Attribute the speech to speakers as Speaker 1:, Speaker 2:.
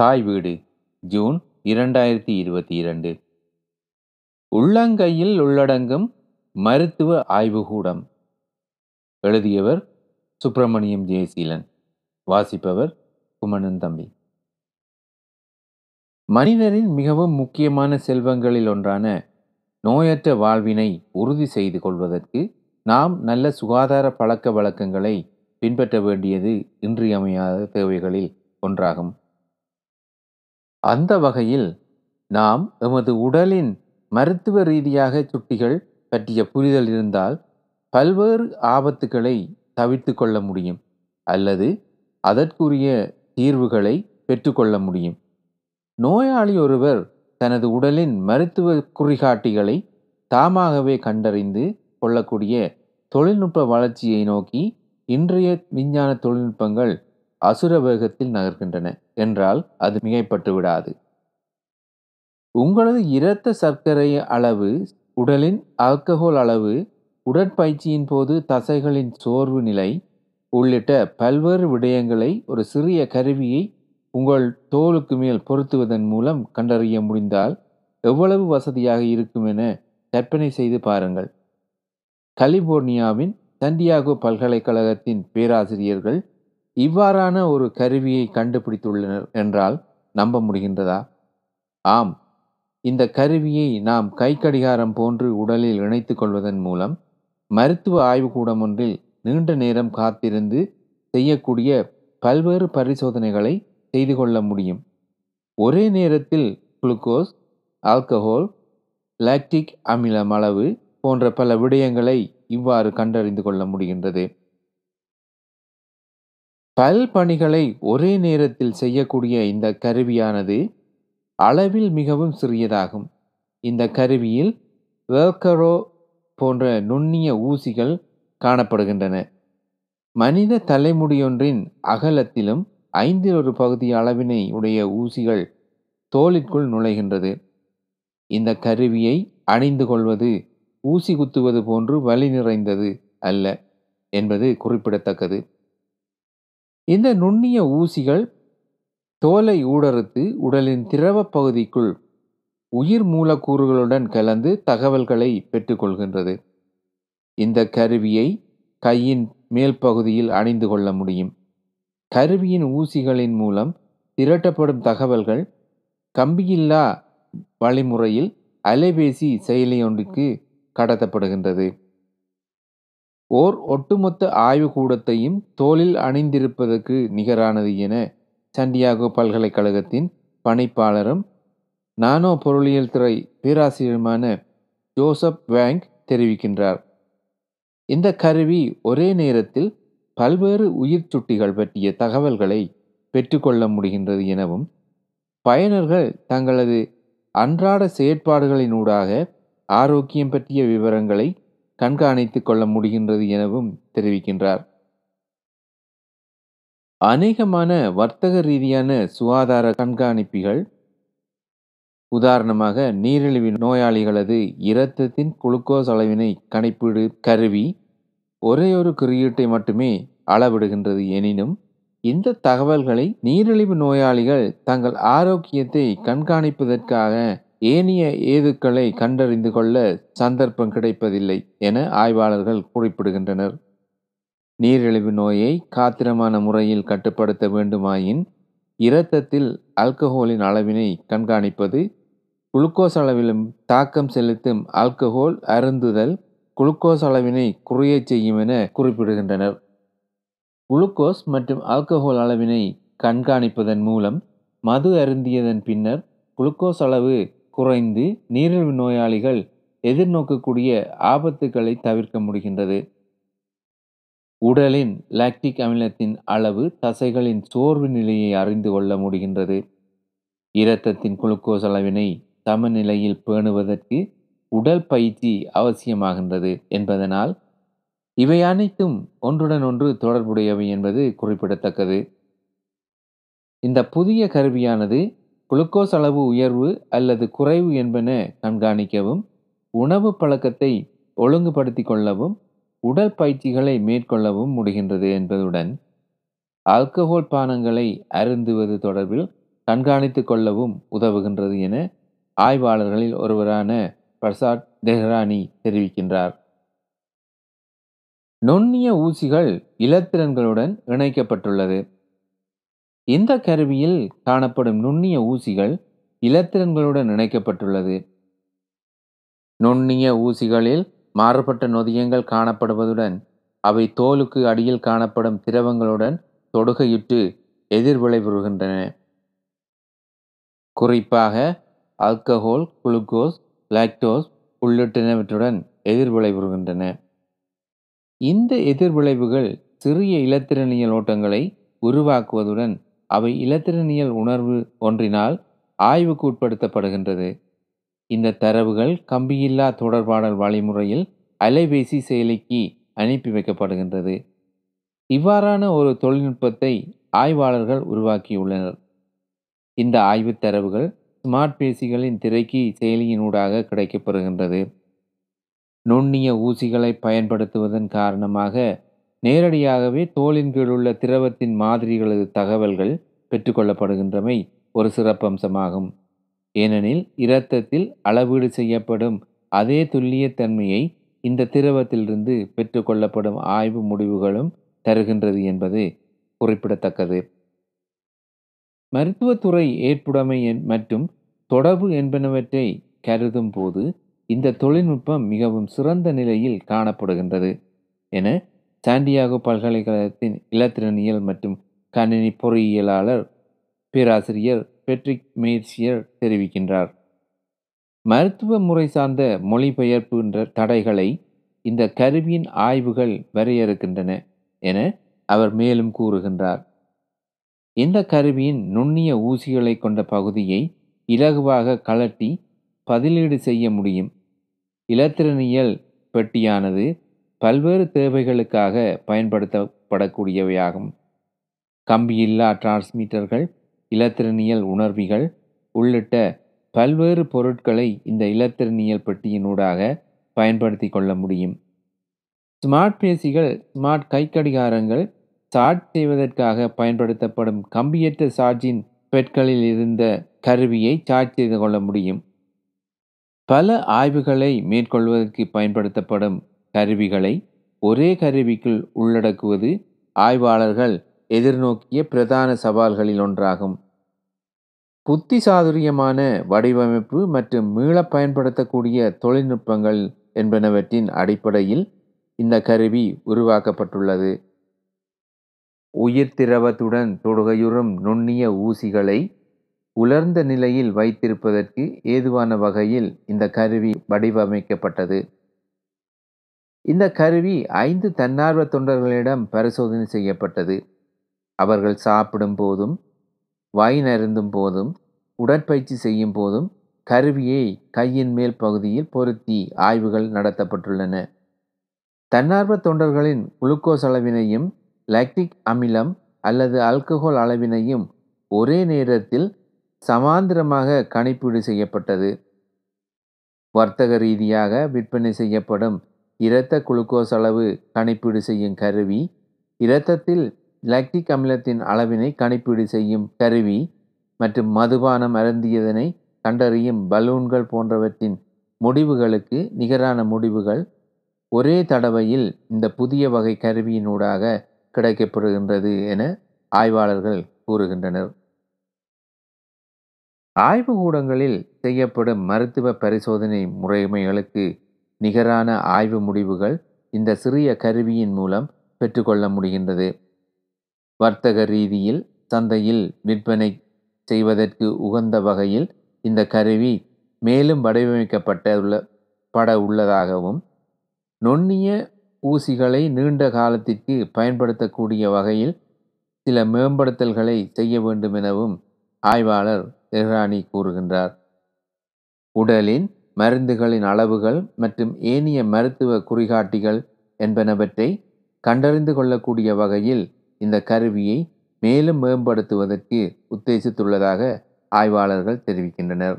Speaker 1: தாய் வீடு ஜூன் இரண்டாயிரத்தி இருபத்தி இரண்டு. உள்ளங்கையில் உள்ளடங்கும் மருத்துவ ஆய்வுகூடம். எழுதியவர் சுப்பிரமணியம் ஜெயசீலன். வாசிப்பவர் குமணன் தம்பி. மனிதரின் மிகவும் முக்கியமான செல்வங்களில் ஒன்றான நோயற்ற வாழ்வினை உறுதி செய்து கொள்வதற்கு நாம் நல்ல சுகாதார பழக்க வழக்கங்களை பின்பற்ற வேண்டியது இன்றியமையாத தேவைகளில் ஒன்றாகும். அந்த வகையில் நாம் எமது உடலின் மருத்துவ ரீதியாக சுட்டிகள் பற்றிய புரிதல் இருந்தால் பல்வேறு ஆபத்துக்களை தவிர்த்து கொள்ள முடியும் அல்லது அதற்குரிய தீர்வுகளை பெற்றுக்கொள்ள முடியும். நோயாளி ஒருவர் தனது உடலின் மருத்துவ குறிகாட்டிகளை தாமாகவே கண்டறிந்து கொள்ளக்கூடிய தொழில்நுட்ப வளர்ச்சியை நோக்கி இன்றைய விஞ்ஞான தொழில்நுட்பங்கள் அசுர வேகத்தில் நகர்கின்றன என்றால் அது மிகைப்பட்டு விடாது. உங்களது இரத்த சர்க்கரை அளவு உடலின் ஆல்கஹோல் அளவு உடற்பயிற்சியின் போது தசைகளின் சோர்வு நிலை உள்ளிட்ட பல்வேறு விடயங்களை ஒரு சிறிய கருவியை உங்கள் தோலுக்கு மேல் பொருத்துவதன் மூலம் கண்டறிய முடிந்தால் எவ்வளவு வசதியாக இருக்கும் என கற்பனை செய்து பாருங்கள். கலிபோர்னியாவின் சண்டியாகோ பல்கலைக்கழகத்தின் பேராசிரியர்கள் இவ்வாறான ஒரு கருவியை கண்டுபிடித்துள்ளனர் என்றால் நம்ப முடிகின்றதா? ஆம். இந்த கருவியை நாம் கை கடிகாரம் போன்று உடலில் இணைத்து கொள்வதன் மூலம் மருத்துவ ஆய்வுக்கூடம் ஒன்றில் நீண்ட நேரம் காத்திருந்து செய்யக்கூடிய பல்வேறு பரிசோதனைகளை செய்து கொள்ள முடியும். ஒரே நேரத்தில் குளுக்கோஸ் ஆல்கஹோல் லாக்டிக் அமிலம் அளவு போன்ற பல விடயங்களை இவ்வாறு கண்டறிந்து கொள்ள முடிகின்றது. பல் பணிகளை ஒரே நேரத்தில் செய்யக்கூடிய இந்த கருவியானது அளவில் மிகவும் சிறியதாகும். இந்த கருவியில் வேர்க்கரோ போன்ற நுண்ணிய ஊசிகள் காணப்படுகின்றன. மனித தலைமுடியொன்றின் அகலத்திலும் ஐந்தில் ஒரு பகுதி அளவினை உடைய ஊசிகள் தோலிற்குள் நுழைகின்றது. இந்த கருவியை அணிந்து கொள்வது ஊசி குத்துவது போன்று வலி நிறைந்தது அல்ல என்பது குறிப்பிடத்தக்கது. இந்த நுண்ணிய ஊசிகள் தோலை ஊடறுத்து உடலின் திரவ பகுதிக்குள் உயிர் மூலக்கூறுகளுடன் கலந்து தகவல்களை பெற்றுக்கொள்கின்றது. இந்த கருவியை கையின் மேல் பகுதியில் அணிந்து கொள்ள முடியும். கருவியின் ஊசிகளின் மூலம் திரட்டப்படும் தகவல்கள் கம்பியில்லா வழிமுறையில் அலைபேசி செயலியொன்றுக்கு கடத்தப்படுகின்றது. ஓர் ஒட்டுமொத்த ஆய்வுக்கூடத்தையும் தோளில் அணிந்திருப்பதற்கு நிகரானது என சண்டியாகோ பல்கலைக்கழகத்தின் பணிப்பாளரும் நானோ பொருளியல் துறை பேராசிரியருமான ஜோசப் வேங் தெரிவிக்கின்றார். இந்த கருவி ஒரே நேரத்தில் பல்வேறு உயிர் சுட்டிகள் பற்றிய தகவல்களை பெற்றுக்கொள்ள முடிகின்றது எனவும் பயனர்கள் தங்களது அன்றாட செயற்பாடுகளினூடாக ஆரோக்கியம் பற்றிய விவரங்களை கண்காணித்துக் கொள்ள முடிகின்றது எனவும் தெரிவிக்கின்றார். அநேகமான வர்த்தக ரீதியான சுகாதார கண்காணிப்பிகள் உதாரணமாக நீரிழிவு நோயாளிகளது இரத்தத்தின் குளுக்கோஸ் அளவினை கணிப்பீடு கருவி ஒரே ஒரு குறியீட்டை மட்டுமே அளவிடுகின்றது எனினும் இந்த தகவல்களை நீரிழிவு நோயாளிகள் தங்கள் ஆரோக்கியத்தை கண்காணிப்பதற்காக ஏனைய ஏதுக்களை கண்டறிந்து கொள்ள சந்தர்ப்பம் கிடைப்பதில்லை என ஆய்வாளர்கள் குறிப்பிடுகின்றனர். நீரிழிவு நோயை காத்திரமான முறையில் கட்டுப்படுத்த வேண்டுமாயின் இரத்தத்தில் ஆல்கஹோலின் அளவினை கண்காணிப்பது குளுக்கோஸ் அளவிலும் தாக்கம் செலுத்தும் ஆல்கஹோல் அருந்துதல் குளுக்கோஸ் அளவினை குறையச் செய்யும் என குறிப்பிடுகின்றனர். குளுக்கோஸ் மற்றும் ஆல்கஹோல் அளவினை கண்காணிப்பதன் மூலம் மது அருந்தியதன் பின்னர் குளுக்கோஸ் அளவு குறைந்து நீரிழிவு நோயாளிகள் எதிர்நோக்கக்கூடிய ஆபத்துக்களை தவிர்க்க முடிகின்றது. உடலின் லாக்டிக் அமிலத்தின் அளவு தசைகளின் சோர்வு நிலையை அறிந்து கொள்ள முடிகின்றது. இரத்தத்தின் குளுக்கோஸ் அளவினை சமநிலையில் பேணுவதற்கு உடல் பயிற்சி அவசியமாகின்றது என்பதனால் இவை அனைத்தும் ஒன்றுடன் ஒன்று தொடர்புடையவை என்பது குறிப்பிடத்தக்கது. இந்த புதிய கருவியானது குளுக்கோஸ் அளவு உயர்வு அல்லது குறைவு என்பன கண்காணிக்கவும் உணவு பழக்கத்தை ஒழுங்குபடுத்திக் கொள்ளவும் உடல் பயிற்சிகளை மேற்கொள்ளவும் முடிகின்றது என்பதுடன் ஆல்கஹோல் பானங்களை அருந்துவது தொடர்பில் கண்காணித்து கொள்ளவும் உதவுகின்றது என ஆய்வாளர்களில் ஒருவரான பிரசாத் தெஹ்ரானி தெரிவிக்கின்றார். நுண்ணிய ஊசிகள் இலத்திரன்களுடன் இணைக்கப்பட்டுள்ளது. இந்த கருவியில் காணப்படும் நுண்ணிய ஊசிகள் இலத்திரன்களுடன் இணைக்கப்பட்டுள்ளது. நுண்ணிய ஊசிகளில் மாறுபட்ட நொதியங்கள் காணப்படுவதுடன் அவை தோலுக்கு அடியில் காணப்படும் திரவங்களுடன் தொடுகையிட்டு எதிர்விளைவுறுகின்றன குறிப்பாக ஆல்கஹோல் குளுக்கோஸ் லாக்டோஸ் உள்ளிட்டனவற்றுடன் எதிர்விளைவுறுகின்றன இந்த எதிர்விளைவுகள் சிறிய இலத்திரனியல் ஓட்டங்களை உருவாக்குவதுடன் அவை இலத்திரனியல் உணர்வு ஒன்றினால் ஆய்வுக்கு உட்படுத்தப்படுகின்றது. இந்த தரவுகள் கம்பியில்லா தொடர்பாடல் வழிமுறையில் அலைபேசி செயலிக்கு அனுப்பி வைக்கப்படுகின்றது. இவ்வாறான ஒரு தொழில்நுட்பத்தை ஆய்வாளர்கள் உருவாக்கியுள்ளனர். இந்த ஆய்வுத் தரவுகள் ஸ்மார்ட் பேசிகளின் திரைக்கு செயலியினூடாக கிடைக்கப்பெறுகின்றது நுண்ணிய ஊசிகளை பயன்படுத்துவதன் காரணமாக நேரடியாகவே தோலின் கீழுள்ள திரவத்தின் மாதிரிகளது தகவல்கள் பெற்றுக்கொள்ளப்படுகின்றமை ஒரு சிறப்பம்சமாகும். ஏனெனில் இரத்தத்தில் அளவீடு செய்யப்படும் அதே துல்லியத்தன்மையை இந்த திரவத்திலிருந்து பெற்றுக்கொள்ளப்படும் ஆய்வு முடிவுகளும் தருகின்றது என்பது குறிப்பிடத்தக்கது. மருத்துவத்துறை ஏற்புடைமை மற்றும் தொடர்பு என்பனவற்றை கருதும் போது இந்த தொழில்நுட்பம் மிகவும் சிறந்த நிலையில் காணப்படுகின்றது. என சாண்டியாகோ பல்கலைக்கழகத்தின் இலத்திரனியல் மற்றும் கணினி பொறியியலாளர் பேராசிரியர் பெட்ரிக் மேர்சியர் தெரிவிக்கின்றார். மருத்துவ முறை சார்ந்த மொழிபெயர்ப்பு என்ற தடைகளை இந்த கருவியின் ஆய்வுகள் வரையறுக்கின்றன என அவர் மேலும் கூறுகின்றார். இந்த கருவியின் நுண்ணிய ஊசிகளை கொண்ட பகுதியை இலகுவாக கழட்டி பதிலீடு செய்ய முடியும். இலத்திரனியல் பெட்டியானது பல்வேறு தேவைகளுக்காக பயன்படுத்தப்படக்கூடியவையாகும். கம்பியில்லா டிரான்ஸ்மீட்டர்கள் இலத்திரனியல் உணர்விகள் உள்ளிட்ட பல்வேறு பொருட்களை இந்த இலத்திரனியல் பெட்டியினூடாக பயன்படுத்தி கொள்ள முடியும். ஸ்மார்ட் பேசிகள் ஸ்மார்ட் கைக்கடிகாரங்கள் சார்ஜ் செய்வதற்காக பயன்படுத்தப்படும் கம்பியற்ற சார்ஜின் பெட்களில் இருந்த கருவியை சார்ஜ் செய்து கொள்ள முடியும். பல ஆய்வுகளை மேற்கொள்வதற்கு பயன்படுத்தப்படும் கருவிகளை ஒரே கருவிக்குள் உள்ளடக்குவது ஆய்வாளர்கள் எதிர்நோக்கிய பிரதான சவால்களில் ஒன்றாகும். புத்தி சாதுரியமான வடிவமைப்பு மற்றும் மீள பயன்படுத்தக்கூடிய தொழில்நுட்பங்கள் என்பனவற்றின் அடிப்படையில் இந்த கருவி உருவாக்கப்பட்டுள்ளது. உயிர் திரவத்துடன் தொடுகையுறும் நுண்ணிய ஊசிகளை உலர்ந்த நிலையில் வைத்திருப்பதற்கு ஏதுவான வகையில் இந்த கருவி வடிவமைக்கப்பட்டது. இந்த கருவி ஐந்து தன்னார்வ தொண்டர்களிடம் பரிசோதனை செய்யப்பட்டது. அவர்கள் சாப்பிடும் போதும் வைன் அருந்தும் போதும் உடற்பயிற்சி செய்யும் போதும் கருவியை கையின் மேல் பகுதியில் பொருத்தி ஆய்வுகள் நடத்தப்பட்டுள்ளன. தன்னார்வ தொண்டர்களின் குளுக்கோஸ் அளவினையும் லாக்டிக் அமிலம் அல்லது அல்கஹோல் அளவினையும் ஒரே நேரத்தில் சமாந்திரமாக கணிப்பீடு செய்யப்பட்டது. வர்த்தக ரீதியாக விற்பனை செய்யப்படும் இரத்த குளுக்கோஸ் அளவு கணிப்பீடு செய்யும் கருவி இரத்தத்தில் லாக்டிக் அமிலத்தின் அளவினை கணிப்பீடு செய்யும் கருவி மற்றும் மதுபானம் அருந்தியதனை கண்டறியும் பலூன்கள் போன்றவற்றின் முடிவுகளுக்கு நிகரான முடிவுகள். ஒரே தடவையில் இந்த புதிய வகை கருவியினூடாக கிடைக்கப்படுகின்றது என ஆய்வாளர்கள் கூறுகின்றனர். ஆய்வுக்கூடங்களில் செய்யப்படும் மருத்துவ பரிசோதனை முறைமைகளுக்கு நிகரான ஆய்வு முடிவுகள் இந்த சிறிய கருவியின் மூலம் பெற்றுக்கொள்ள முடிகின்றது. வர்த்தக ரீதியில் சந்தையில் விற்பனை செய்வதற்கு உகந்த வகையில் இந்த கருவி மேலும் வடிவமைக்கப்பட்டுள்ள பட உள்ளதாகவும் நுண்ணிய ஊசிகளை நீண்ட காலத்திற்கு பயன்படுத்தக்கூடிய வகையில் சில மேம்படுத்தல்களை செய்ய வேண்டும் எனவும் ஆய்வாளர் தெஹ்ரானி கூறுகின்றார். உடலின் மருந்துகளின் அளவுகள் மற்றும் ஏனைய மருத்துவ குறிகாட்டிகள் என்பனவற்றை கண்டறிந்து கொள்ளக்கூடிய வகையில் இந்த கருவியை மேலும் மேம்படுத்துவதற்கு உத்தேசித்துள்ளதாக ஆய்வாளர்கள் தெரிவிக்கின்றனர்.